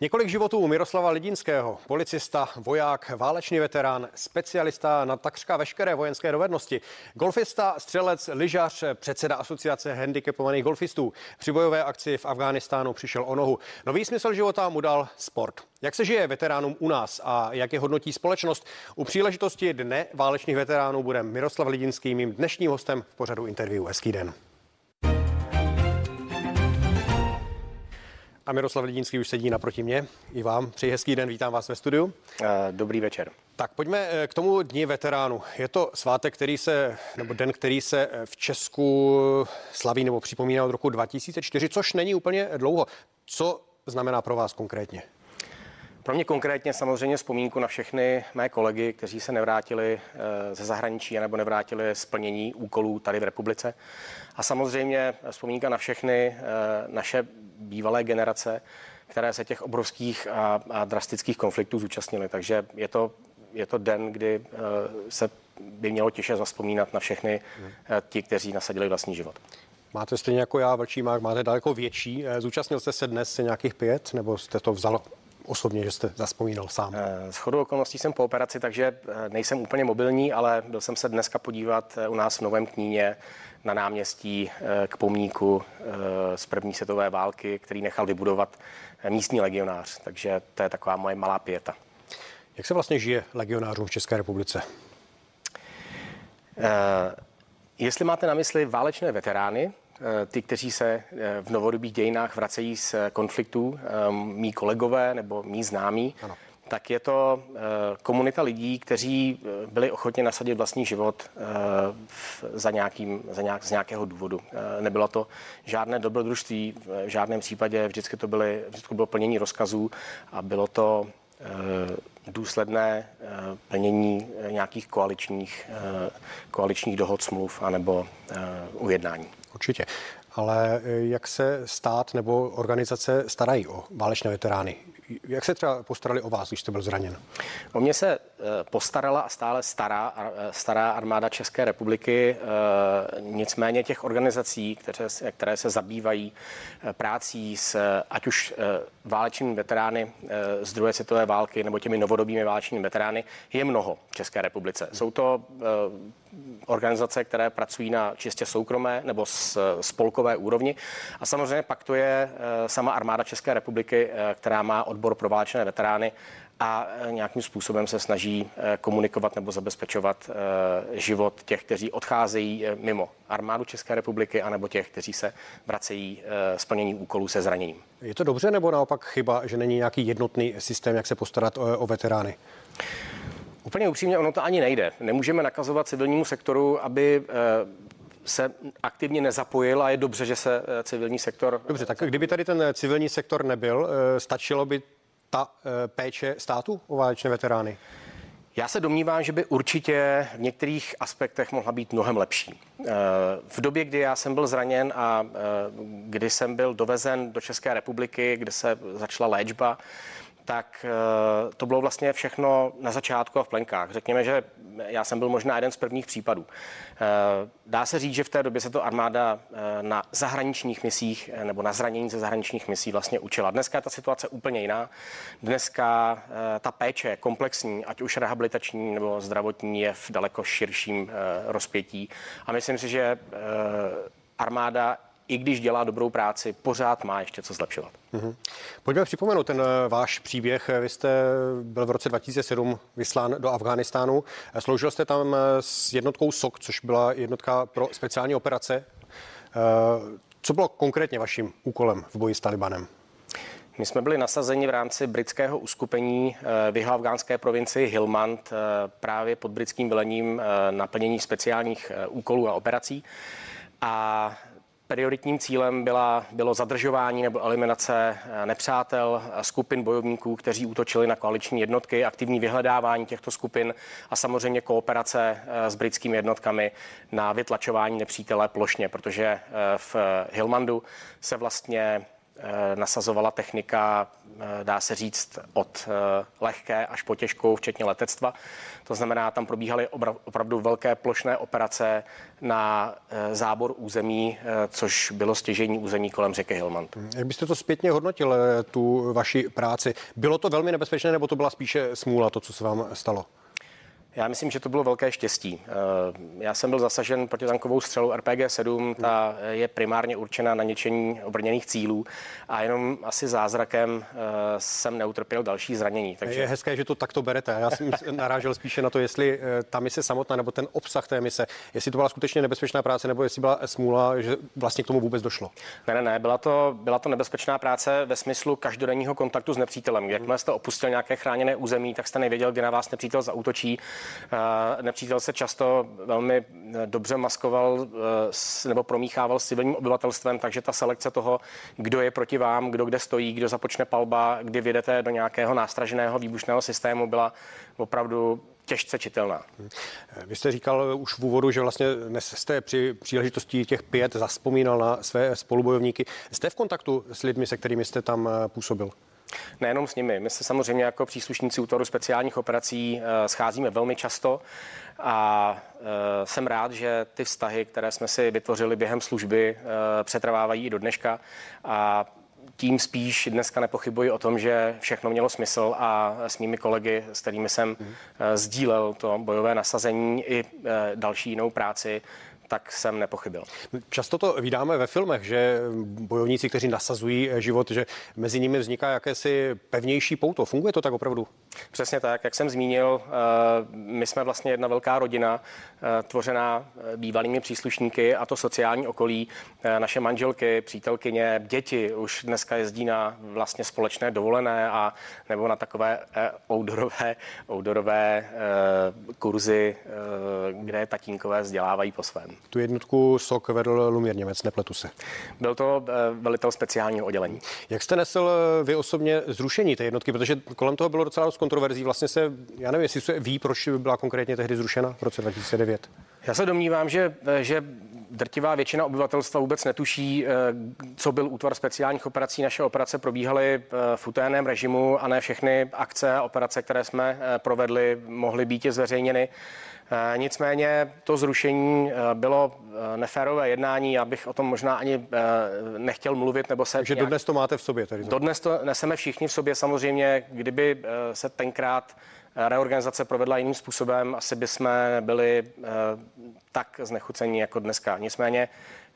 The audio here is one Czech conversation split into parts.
Několik životů Miroslava Lidinského, policista, voják, válečný veterán, specialista na takřka veškeré vojenské dovednosti, golfista, střelec, lyžař, předseda asociace handicapovaných golfistů. Při bojové akci v Afghánistánu přišel o nohu. Nový smysl života mu dal sport. Jak se žije veteránům u nás a jak je hodnotí společnost? U příležitosti Dne válečných veteránů bude Miroslav Lidinský mým dnešním hostem v pořadu interview. Hezký den. A Miroslav Lidínský už sedí naproti mě. I vám přeji hezký den, vítám vás ve studiu. Eh, dobrý večer. Tak pojďme eh, k tomu dní veteránu. Je to svátek, který se, nebo den, který se eh, v Česku slaví nebo připomíná od roku 2004, což není úplně dlouho. Co znamená pro vás konkrétně? Pro mě konkrétně samozřejmě vzpomínku na všechny mé kolegy, kteří se nevrátili ze zahraničí nebo nevrátili splnění úkolů tady v republice. A samozřejmě vzpomínka na všechny naše bývalé generace, které se těch obrovských a, a drastických konfliktů zúčastnily. Takže je to, je to den, kdy uh, se by mělo těše zaspomínat na všechny ti, kteří nasadili vlastní život. Máte stejně jako já Vlčímák, máte daleko větší. Eh, zúčastnil jste se dnes nějakých pět, nebo jste to vzal osobně, že jste zaspomínal sám? S chodou okolností jsem po operaci, takže nejsem úplně mobilní, ale byl jsem se dneska podívat u nás v Novém Kníně na náměstí eh, k pomníku eh, z první světové války, který nechal vybudovat eh, místní legionář. Takže to je taková moje malá pěta. Jak se vlastně žije legionářům v České republice? Jestli máte na mysli válečné veterány, ty, kteří se v novodobých dějinách vracejí z konfliktů, mý kolegové nebo mý známí, ano tak je to eh, komunita lidí, kteří eh, byli ochotni nasadit vlastní život eh, za, nějakým, za nějak, z nějakého důvodu. Nebylo to žádné dobrodružství, v žádném případě vždycky to, byly, vždycky bylo plnění rozkazů a bylo to důsledné plnění nějakých koaličních, koaličních dohod, smluv anebo ujednání. Určitě. Ale jak se stát nebo organizace starají o válečné veterány? Jak se třeba postarali o vás, když jste byl zraněn? O mě se eh, postarala a stále stará, eh, stará armáda České republiky. Nicméně těch organizací, které, které se zabývají prácí s ať už válečnými veterány z druhé světové války nebo těmi novodobými válečnými veterány, je mnoho v České republice. Jsou to organizace, které pracují na čistě soukromé nebo spolkové úrovni. A samozřejmě pak to je sama armáda České republiky, která má odbor pro válečné veterány a e, nějakým způsobem se snaží e, komunikovat nebo zabezpečovat e, život těch, kteří odcházejí mimo armádu České republiky, anebo těch, kteří se vracejí splnění úkolů se zraněním. Je to dobře nebo naopak chyba, že není nějaký jednotný systém, jak se postarat o, o veterány? Úplně upřímně, ono to ani nejde. Nemůžeme nakazovat civilnímu sektoru, aby se aktivně nezapojil a je dobře, že se civilní sektor... Dobře, tak kdyby tady ten civilní sektor nebyl, stačilo by ta eh, péče státu o válečné veterány? Já se domnívám, že by určitě v některých aspektech mohla být mnohem lepší. Eh, v době, kdy já jsem byl zraněn a eh, kdy jsem byl dovezen do České republiky, kde se začala léčba, tak eh, to bylo vlastně všechno na začátku a v plenkách. Řekněme, že já jsem byl možná jeden z prvních případů. Eh, dá se říct, že v té době se to armáda eh, na zahraničních misích nebo na zranění ze zahraničních misí vlastně učila. Dneska je ta situace úplně jiná. Dneska ta péče komplexní, ať už rehabilitační nebo zdravotní, je v daleko širším rozpětí. A myslím si, že armáda i když dělá dobrou práci, pořád má ještě co zlepšovat. Mm-hmm. Pojďme připomenout ten eh, váš příběh. Vy jste byl v roce 2007 vyslán do Afghánistánu. Sloužil jste tam eh, s jednotkou SOK, což byla jednotka pro speciální operace. Eh, co bylo konkrétně vaším úkolem v boji s Talibanem? My jsme byli nasazeni v rámci britského uskupení v jeho afgánské provincii Hilmand právě pod britským velením naplnění speciálních úkolů a operací. A Prioritním cílem byla, bylo zadržování nebo eliminace eh, nepřátel, skupin bojovníků, kteří útočili na koaliční jednotky, aktivní vyhledávání těchto skupin a samozřejmě kooperace eh, s britskými jednotkami na vytlačování nepřítele plošně, protože eh, v Hilmandu se vlastně nasazovala technika, dá se říct, od lehké až po těžkou, včetně letectva. To znamená, tam probíhaly opravdu velké plošné operace na zábor území, což bylo stěžení území kolem řeky Hilmand. Jak byste to zpětně hodnotil, tu vaši práci? Bylo to velmi nebezpečné, nebo to byla spíše smůla, to, co se vám stalo? Já myslím, že to bylo velké štěstí. Eh, já jsem byl zasažen protitankovou střelou RPG-7, ta je primárně určena na ničení obrněných cílů a jenom asi zázrakem eh, jsem neutrpěl další zranění. Takže... Je hezké, že to takto berete. Já jsem narážel spíše na to, jestli eh, ta mise samotná nebo ten obsah té mise, jestli to byla skutečně nebezpečná práce nebo jestli byla smůla, že vlastně k tomu vůbec došlo. Ne, ne, ne, byla to, byla to nebezpečná práce ve smyslu každodenního kontaktu s nepřítelem. Jakmile jste opustil nějaké chráněné území, tak jste nevěděl, kdy na vás nepřítel zautočí Nepřítel se často velmi eh, dobře maskoval eh, nebo promíchával s civilním obyvatelstvem, takže ta selekce toho, kdo je proti vám, kdo kde stojí, kdo započne palba, kdy vyjdete do nějakého nástraženého výbušného systému, byla opravdu těžce čitelná. Vy jste říkal už v úvodu, že vlastně dnes jste při příležitosti těch pět zaspomínal na své spolubojovníky. Jste v kontaktu s lidmi, se kterými jste tam eh, působil? Nejenom s nimi. My se samozřejmě jako příslušníci útvaru speciálních operací eh, scházíme velmi často a eh, jsem rád, že ty vztahy, které jsme si vytvořili během služby, eh, přetrvávají i do dneška a tím spíš dneska nepochybuji o tom, že všechno mělo smysl a s mými kolegy, s kterými jsem mm. sdílel to bojové nasazení i další jinou práci, tak jsem nepochybil. Často to vydáme ve filmech, že bojovníci, kteří nasazují život, že mezi nimi vzniká jakési pevnější pouto. Funguje to tak opravdu? Přesně tak, jak jsem zmínil, eh, my jsme vlastně jedna velká rodina, eh, tvořená eh, bývalými příslušníky a to sociální okolí. Naše manželky, přítelkyně, děti už dneska jezdí na vlastně společné dovolené a nebo na takové outdoorové, outdoorové kurzy, kde tatínkové vzdělávají po svém. Tu jednotku SOK vedl Lumír Němec, nepletu se. Byl to velitel speciálního oddělení. Jak jste nesl vy osobně zrušení té jednotky, protože kolem toho bylo docela dost kontroverzí. Vlastně se, já nevím, jestli se ví, proč byla konkrétně tehdy zrušena v roce 2009. Já se domnívám, že, že drtivá většina obyvatelstva vůbec netuší, eh, co byl útvar speciálních operací. Naše operace probíhaly eh, v utajném režimu a ne všechny akce a operace, které jsme eh, provedli, mohly být zveřejněny. Nicméně to zrušení bylo neférové jednání, já bych o tom možná ani nechtěl mluvit. Nebo se Takže nějak... dodnes to máte v sobě? Tedy dodnes to neseme všichni v sobě samozřejmě, kdyby se tenkrát reorganizace provedla jiným způsobem, asi bychom byli eh, tak znechucení jako dneska. Nicméně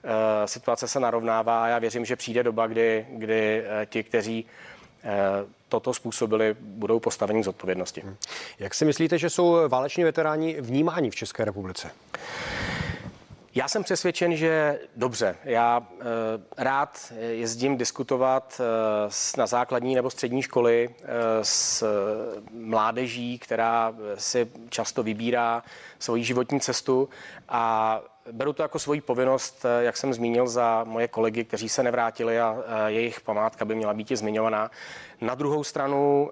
eh, situace se narovnává a já věřím, že přijde doba, kdy, kdy eh, ti, kteří toto způsobili, budou postaveni z odpovědnosti. Jak si myslíte, že jsou váleční veteráni vnímáni v České republice? Já jsem přesvědčen, že dobře. Já e, rád jezdím diskutovat e, na základní nebo střední školy e, s mládeží, která si často vybírá svoji životní cestu a beru to jako svoji povinnost, jak jsem zmínil, za moje kolegy, kteří se nevrátili a jejich památka by měla být i zmiňovaná. Na druhou stranu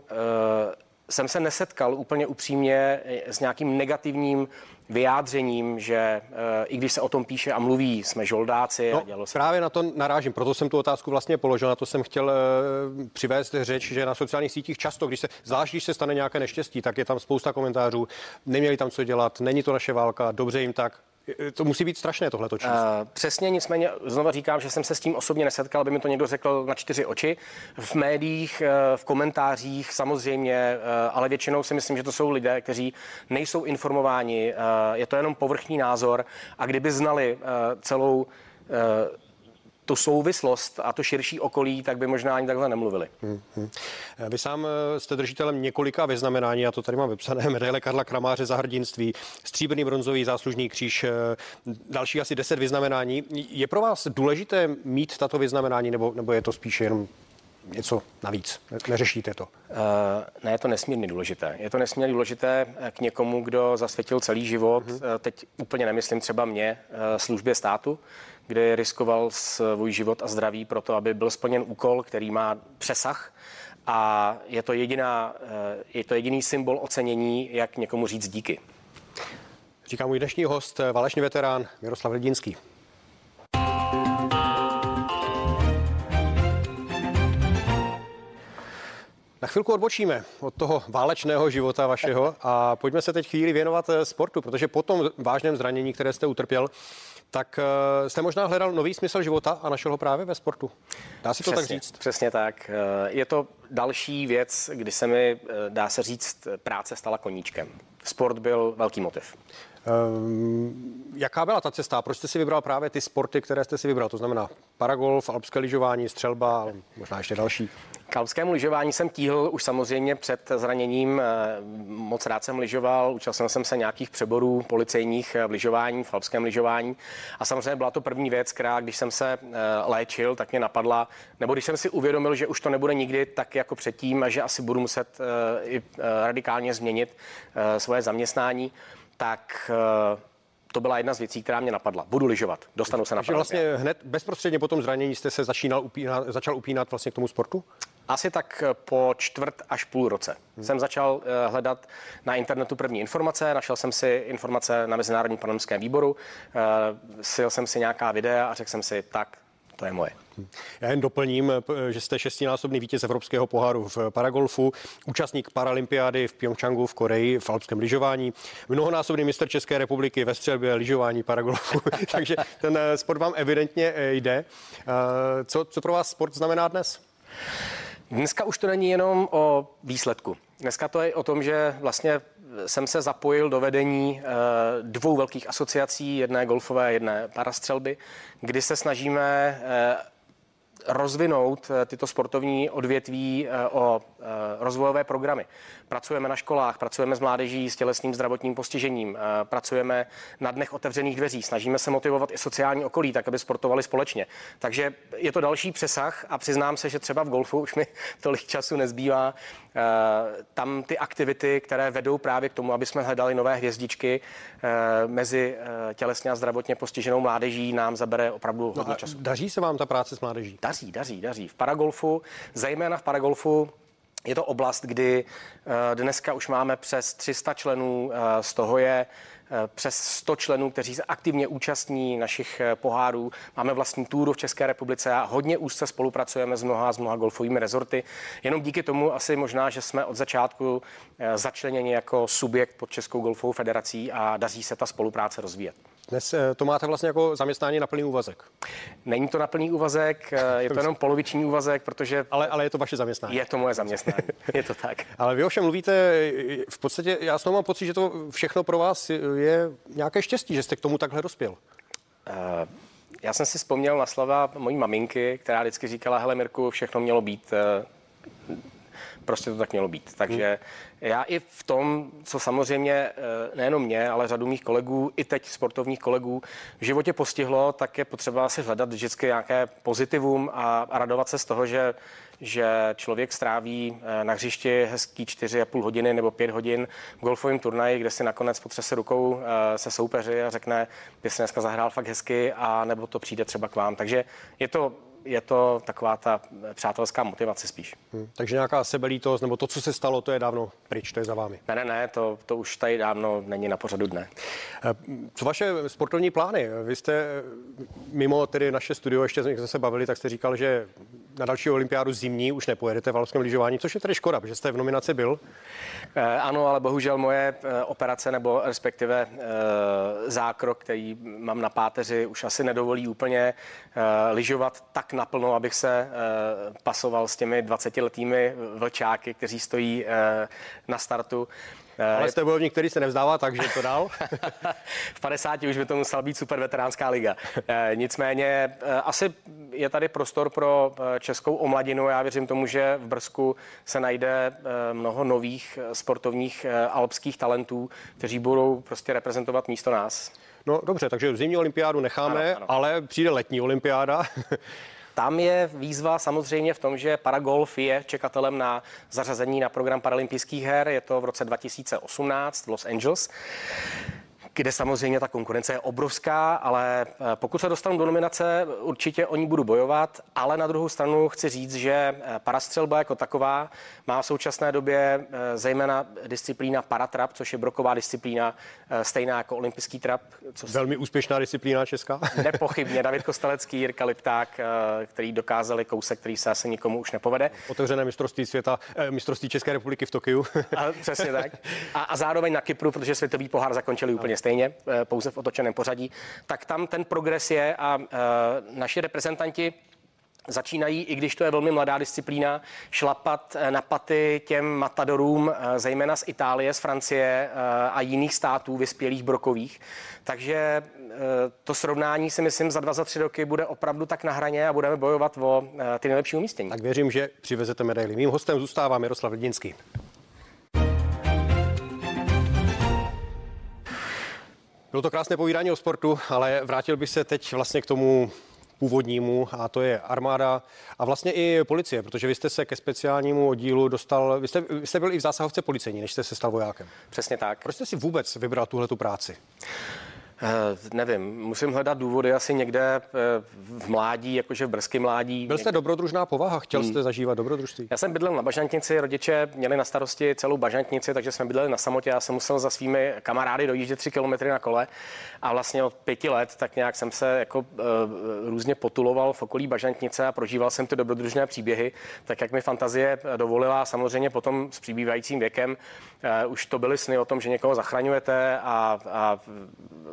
jsem se nesetkal úplně upřímně s nějakým negativním vyjádřením, že e, i když se o tom píše a mluví, jsme žoldáci. No, a dělo se... Právě na to narážím, proto jsem tu otázku vlastně položil, na to jsem chtěl e, přivést řeč, že na sociálních sítích často, když se, zvlášť když se stane nějaké neštěstí, tak je tam spousta komentářů, neměli tam co dělat, není to naše válka, dobře jim tak, to musí být strašné tohle číst. Uh, přesně, nicméně znova říkám, že jsem se s tím osobně nesetkal, aby mi to někdo řekl na čtyři oči. V médiích, eh, v komentářích samozřejmě, eh, ale většinou si myslím, že to jsou lidé, kteří nejsou informováni, je to jenom povrchní názor a kdyby znali celou tu souvislost a to širší okolí, tak by možná ani takhle nemluvili. Hmm, Vy sám eh, jste držitelem několika vyznamenání, já to tady mám vypsané, medaile Karla Kramáře za hrdinství, stříbrný bronzový záslužný kříž, eh, další asi deset vyznamenání. Je pro vás důležité mít tato vyznamenání, nebo, nebo je to spíše jenom něco navíc? Neřešíte to? Uh, ne, je to nesmírně důležité. Je to nesmírně důležité k někomu, kdo zasvětil celý život, uh-huh. teď úplně nemyslím třeba mě, službě státu, kde riskoval svůj život a zdraví pro to, aby byl splněn úkol, který má přesah a je to, jediná, eh, je to jediný symbol ocenění, jak někomu říct díky. Říká můj dnešní host, válečný veterán Miroslav Lidinský. Na chvilku odbočíme od toho válečného života vašeho a pojďme se teď chvíli věnovat eh, sportu, protože po tom vážném zranění, které jste utrpěl, tak eh, jste možná hledal nový smysl života a našel ho právě ve sportu. Dá se to přesně, tak říct? Přesně tak. Eh, je to další věc, kdy se mi, dá se říct, práce stala koníčkem. Sport byl velký motiv. Um, jaká byla ta cesta? Proč jste si vybral právě ty sporty, které jste si vybral? To znamená paragolf, alpské lyžování, střelba, možná ještě další. K alpskému lyžování jsem tíhl už samozřejmě před zraněním. Eh, moc rád jsem lyžoval, účastnil jsem se nějakých přeborů policejních v lyžování, v alpském lyžování. A samozřejmě byla to první věc, která, když jsem se eh, léčil, tak mě napadla, nebo když jsem si uvědomil, že už to nebude nikdy tak jako předtím a že asi budu muset eh, i radikálně změnit svoje zaměstnání, tak to byla jedna z věcí, která mě napadla. Budu lyžovat, dostanu se na Takže vlastně hned bezprostředně po tom zranění jste se začínal upínat, začal upínat vlastně k tomu sportu? Asi tak po čtvrt až půl roce hmm. jsem začal eh, hledat na internetu první informace, našel jsem si informace na Mezinárodním panamském výboru, eh, sil jsem si nějaká videa a řekl jsem si, tak to je moje. Já jen doplním, že jste šestinásobný vítěz Evropského poháru v paragolfu, účastník paralympiády v Pyeongchangu v Koreji v alpském lyžování, mnohonásobný mistr České republiky ve střelbě, lyžování, paragolfu. Takže ten sport vám evidentně eh, jde. Eh, co, co pro vás sport znamená dnes? Dneska už to není jenom o výsledku. Dneska to je o tom, že vlastně jsem se zapojil do vedení dvou velkých asociací, jedné golfové, jedné parastřelby, kdy se snažíme rozvinout eh, tyto sportovní odvětví eh, o eh, rozvojové programy. Pracujeme na školách, pracujeme s mládeží s tělesným zdravotním postižením, pracujeme na dnech otevřených dveří, snažíme se motivovat i sociální okolí, tak aby sportovali společně. Takže je to další přesah a přiznám se, že třeba v golfu už mi tolik času nezbývá. Tam ty aktivity, které vedou právě k tomu, aby jsme hledali nové hvězdičky mezi tělesně a zdravotně postiženou mládeží, nám zabere opravdu no hodně času. Daří se vám ta práce s mládeží? Daří, daří, daří. V paragolfu, zejména v paragolfu, je to oblast, kdy eh, dneska už máme přes 300 členů, eh, z toho je eh, přes 100 členů, kteří se aktivně účastní našich pohárů. Máme vlastní túru v České republice a hodně úzce spolupracujeme s mnoha, s mnoha golfovými rezorty. Jenom díky tomu asi možná, že jsme od začátku začleněni jako subjekt pod Českou golfovou federací a daří se ta spolupráce rozvíjet. Dnes eh, to máte vlastně jako zaměstnání na plný úvazek. Není to na plný úvazek, eh, je to jenom poloviční úvazek, protože... Ale, ale je to vaše zaměstnání. Je to moje zaměstnání, je to tak. ale vy ovšem mluvíte, eh, v podstatě já s mám pocit, že to všechno pro vás je nějaké štěstí, že jste k tomu takhle dospěl. Uh, já jsem si vzpomněl na slova mojí maminky, která vždycky říkala, hele Mirku, všechno mělo být prostě to tak mělo být. Takže já i v tom, co samozřejmě eh, nejenom mě, ale řadu mých kolegů, i teď sportovních kolegů v životě postihlo, tak je potřeba si hledat vždycky nějaké pozitivum a, a radovat se z toho, že že člověk stráví eh, na hřišti hezký 4,5 hodiny nebo 5 hodin v golfovém turnaji, kde si nakonec potřese rukou eh, se soupeři a řekne, ty jsi dneska zahrál fakt hezky a nebo to přijde třeba k vám. Takže je to je to taková ta přátelská motivace spíš. Hmm, takže nějaká sebelítost, nebo to, co se stalo, to je dávno pryč, to je za vámi. Ne, ne, ne, to, to už tady dávno není na pořadu dne. Eh, co vaše sportovní plány? Vy jste mimo tedy naše studio, ještě jsme se bavili, tak jste říkal, že na další olympiádu zimní už nepojedete v alpském lyžování, což je tedy škoda, protože jste v nominaci byl. Eh, ano, ale bohužel moje eh, operace nebo respektive zákrok, který mám na páteři, už asi nedovolí úplně lyžovat tak naplno, abych se pasoval s těmi 20-letými vlčáky, kteří stojí na startu. Ale jste bojovník, který se nevzdává, takže to dál. v 50 už by to musela být super veteránská liga. Eh, nicméně eh, asi je tady prostor pro eh, českou omladinu. Já věřím tomu, že v Brzku se najde mnoho nových sportovních alpských talentů, kteří budou prostě reprezentovat místo nás. No dobře, takže zimní olympiádu necháme, ano, ano. ale přijde letní olympiáda. Tam je výzva samozřejmě v tom, že paragolf je čekatelem na zařazení na program paralympijských her. Je to v roce 2018 v Los Angeles kde samozřejmě ta konkurence je obrovská, ale eh, pokud se dostanu do nominace, určitě o ní budu bojovat, ale na druhou stranu chci říct, že eh, parastřelba jako taková má v současné době eh, zejména disciplína paratrap, což je broková disciplína, stejná jako olympijský trap. Co Velmi úspěšná disciplína česká. Nepochybně. David Kostelecký, Jirka Lipták, který dokázali kousek, který se asi nikomu už nepovede. Otevřené mistrovství světa, mistrovství České republiky v Tokiu. A, přesně tak. A, a zároveň na Kypru, protože světový pohár zakončili úplně stejně stejně, eh, pouze v otočeném pořadí, tak tam ten progres je a eh, naši reprezentanti začínají, i když to je velmi mladá disciplína, šlapat eh, na paty těm matadorům, zejména z Itálie, z Francie a jiných států vyspělých brokových. Takže to srovnání si myslím za dva, za tři roky bude opravdu tak na hraně a budeme bojovat o ty nejlepší umístění. Tak věřím, že přivezete medaily. Mým hostem zůstává Miroslav Lidinský. Bylo to krásné povídání o sportu, ale vrátil bych se teď vlastně k tomu původnímu a to je armáda a vlastně i policie, protože vy jste se ke speciálnímu oddílu dostal, vy jste, vy jste byl i v zásahovce policejní, než jste se stal vojákem. Přesně tak. Proč jste si vůbec vybral tuhle tu práci? Eh, nevím, musím hledat důvody asi někde eh, v mládí, jakože v brzkém mládí. Byl jste dobrodružná povaha, chtěl jste hmm. zažívat dobrodružství? Já jsem bydlel na Bažantnici, rodiče měli na starosti celou Bažantnici, takže jsme bydleli na samotě. Já jsem musel za svými kamarády dojíždět tři kilometry na kole a vlastně od pěti let tak nějak jsem se jako uh, různě potuloval v okolí Bažantnice a prožíval jsem ty dobrodružné příběhy, tak jak mi fantazie dovolila. Samozřejmě potom s přibývajícím věkem už to byly sny o tom, že někoho zachraňujete a, a,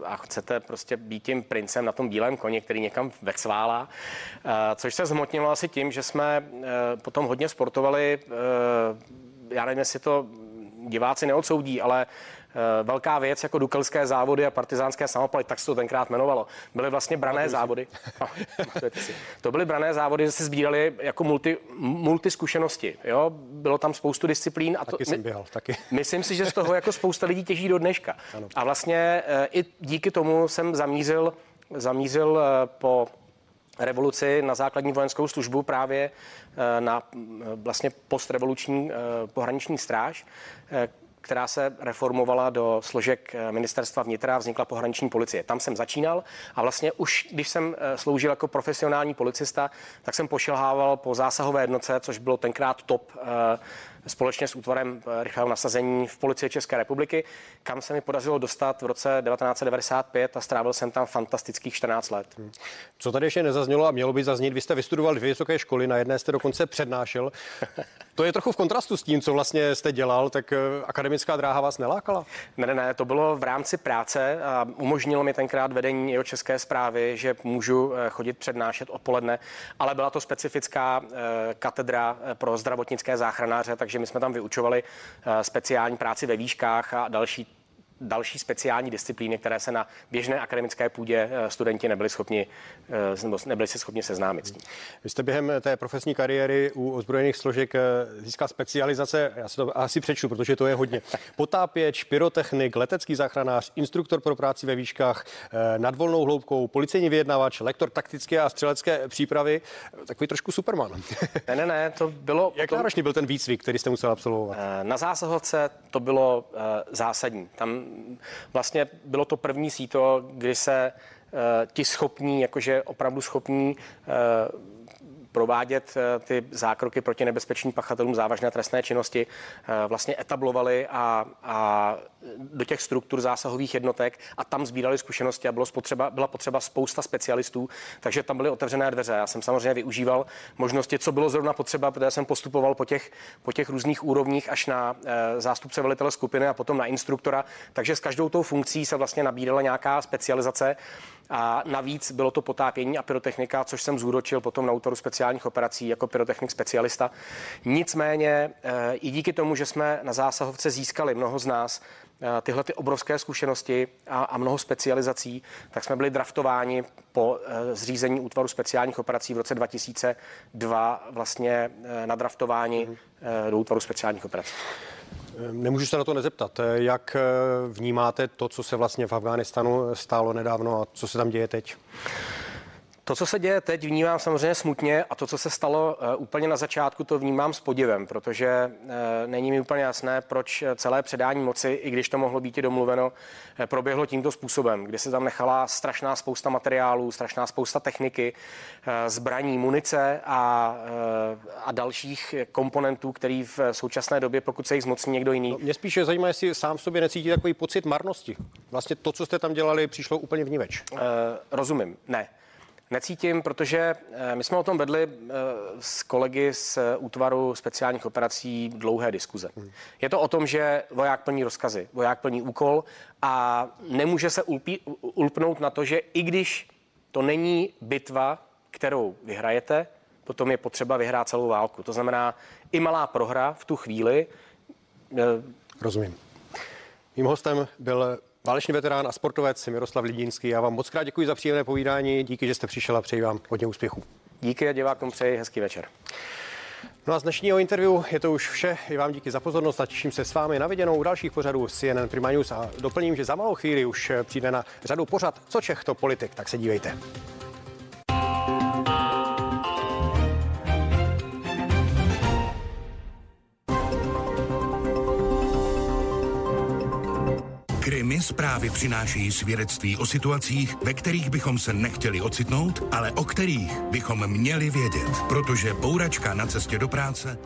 a chcete prostě být tím princem na tom bílém koni, který někam vecválá, eh, což se zhmotnilo asi tím, že jsme eh, potom hodně sportovali, eh, já nevím, jestli to diváci neodsoudí, ale velká věc jako dukelské závody a partizánské samopaly, tak se to tenkrát jmenovalo. Byly vlastně brané závody. No, to byly brané závody, že se sbírali jako multi, multi zkušenosti. Jo? Bylo tam spoustu disciplín. A to, taky jsem běhal, taky. Myslím si, že z toho jako spousta lidí těží do dneška. Ano. A vlastně i díky tomu jsem zamířil, zamířil po revoluci na základní vojenskou službu právě na vlastně postrevoluční pohraniční stráž, která se reformovala do složek eh, ministerstva vnitra a vznikla pohraniční policie. Tam jsem začínal a vlastně už když jsem eh, sloužil jako profesionální policista, tak jsem pošilhával po zásahové jednoce, což bylo tenkrát top eh, společně s útvarem eh, rychlého nasazení v Policii České republiky, kam se mi podařilo dostat v roce 1995 a strávil jsem tam fantastických 14 let. Hmm. Co tady ještě nezaznělo a mělo by zaznít, vy jste vystudoval dvě vysoké školy, na jedné jste dokonce přednášel. To je trochu v kontrastu s tím, co vlastně jste dělal, tak eh, akademická dráha vás nelákala? Ne, ne, ne, to bylo v rámci práce a umožnilo mi tenkrát vedení jeho české zprávy, že můžu eh, chodit přednášet odpoledne, ale byla to specifická katedra pro zdravotnické záchranáře, takže takže my jsme tam vyučovali eh, speciální práci ve výškách a další další speciální disciplíny, které se na běžné akademické půdě eh, studenti nebyli schopni, eh, nebyli se schopni seznámit s tím. Vy jste během té profesní kariéry u ozbrojených složek eh, získal specializace, já se to asi přečtu, protože to je hodně. Potápěč, pyrotechnik, letecký záchranář, instruktor pro práci ve výškách, nad volnou hloubkou, policejní vyjednavač, lektor taktické a střelecké přípravy. Takový trošku superman. Ne, ne, ne, to bylo... Jak to... náročný byl ten výcvik, který jste musel absolvovat? Na zásahovce to bylo zásadní. Tam vlastně bylo to první síto, kdy se eh, ti schopní, jakože opravdu schopní eh, provádět eh, ty zákroky proti nebezpečným pachatelům závažné trestné činnosti, eh, vlastně etablovali a, a do těch struktur zásahových jednotek a tam sbírali zkušenosti a bylo spotřeba, byla potřeba spousta specialistů, takže tam byly otevřené dveře. Já jsem samozřejmě využíval možnosti, co bylo zrovna potřeba, protože jsem postupoval po těch, po těch různých úrovních až na e, zástupce velitele skupiny a potom na instruktora, takže s každou tou funkcí se vlastně nabídala nějaká specializace a navíc bylo to potápění a pyrotechnika, což jsem zúročil potom na autoru speciálních operací jako pyrotechnik specialista. Nicméně eh, i díky tomu, že jsme na zásahovce získali mnoho z nás eh, tyhle ty obrovské zkušenosti a, a mnoho specializací, tak jsme byli draftováni po eh, zřízení útvaru speciálních operací v roce 2002 vlastně na draftování mm. do útvaru speciálních operací. Nemůžu se na to nezeptat. Jak vnímáte to, co se vlastně v Afghánistánu stálo nedávno a co se tam děje teď? To, co se děje teď, vnímám samozřejmě smutně a to, co se stalo uh, úplně na začátku, to vnímám s podivem, protože uh, není mi úplně jasné, proč celé předání moci, i když to mohlo být i domluveno, proběhlo tímto způsobem, kdy se tam nechala strašná spousta materiálů, strašná spousta techniky, zbraní, munice a, a dalších komponentů, který v současné době, pokud se jich zmocní někdo jiný. No, mě spíše zajímá, jestli sám v sobě necítí takový pocit marnosti. Vlastně to, co jste tam dělali, přišlo úplně vníveč. Uh, rozumím, ne. Necítím, protože eh, my jsme o tom vedli eh, s kolegy z útvaru speciálních operací dlouhé diskuze. Hmm. Je to o tom, že voják plní rozkazy, voják plní úkol a nemůže se ulpí, ulpnout na to, že i když to není bitva, kterou vyhrajete, potom je potřeba vyhrát celou válku. To znamená, i malá prohra v tu chvíli. Eh, Rozumím. Mým hostem byl Válečný veterán a sportovec Miroslav Lidínský. Já vám moc krát děkuji za příjemné povídání. Díky, že jste přišel a přeji vám hodně úspěchů. Díky a divákům přeji hezký večer. No a z dnešního interview je to už vše. I vám díky za pozornost a těším se s vámi na viděnou u dalších pořadů CNN Prima News a doplním, že za malou chvíli už přijde na řadu pořad Co Čech to politik, tak se dívejte. Krimi zprávy přinášejí svědectví o situacích, ve kterých bychom se nechtěli ocitnout, ale o kterých bychom měli vědět, protože bouračka na cestě do práce